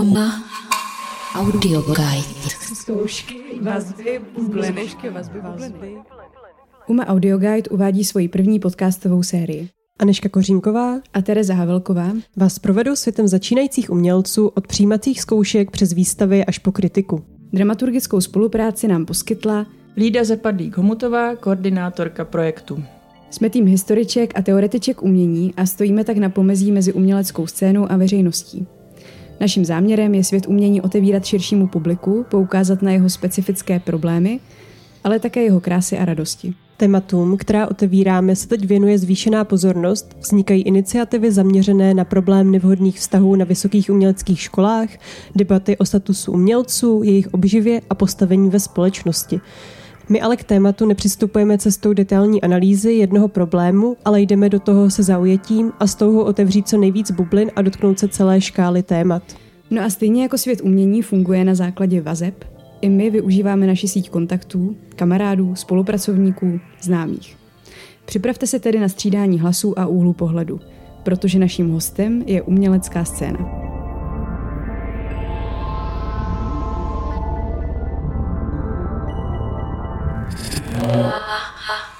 Uma Audio Guide. Zkoušky, vazby, bublinečky, vazby, bubliny. Uma Audio Guide uvádí svoji první podcastovou sérii. Aneška Kořínková A Tereza Havelková vás provedou světem začínajících umělců od přijímacích zkoušek přes výstavy až po kritiku. dramaturgickou spolupráci nám poskytla Lída Zapadlík Homutová, koordinátorka projektu. jsme tým historiček a teoretiček umění a stojíme tak na pomezí mezi uměleckou scénou a veřejností. Naším záměrem je svět umění otevírat širšímu publiku, poukázat na jeho specifické problémy, ale také jeho krásy a radosti. Tématům, která otevíráme, se teď věnuje zvýšená pozornost, vznikají iniciativy zaměřené na problém nevhodných vztahů na vysokých uměleckých školách, debaty o statusu umělců, jejich obživě a postavení ve společnosti. My ale k tématu nepřistupujeme cestou detailní analýzy jednoho problému, ale jdeme do toho se zaujetím a s touhou otevřít co nejvíc bublin a dotknout se celé škály témat. No a stejně jako svět umění funguje na základě vazeb, i my využíváme naši síť kontaktů, kamarádů, spolupracovníků, známých. Připravte se tedy na střídání hlasů a úhlu pohledu, protože naším hostem je umělecká scéna. 아.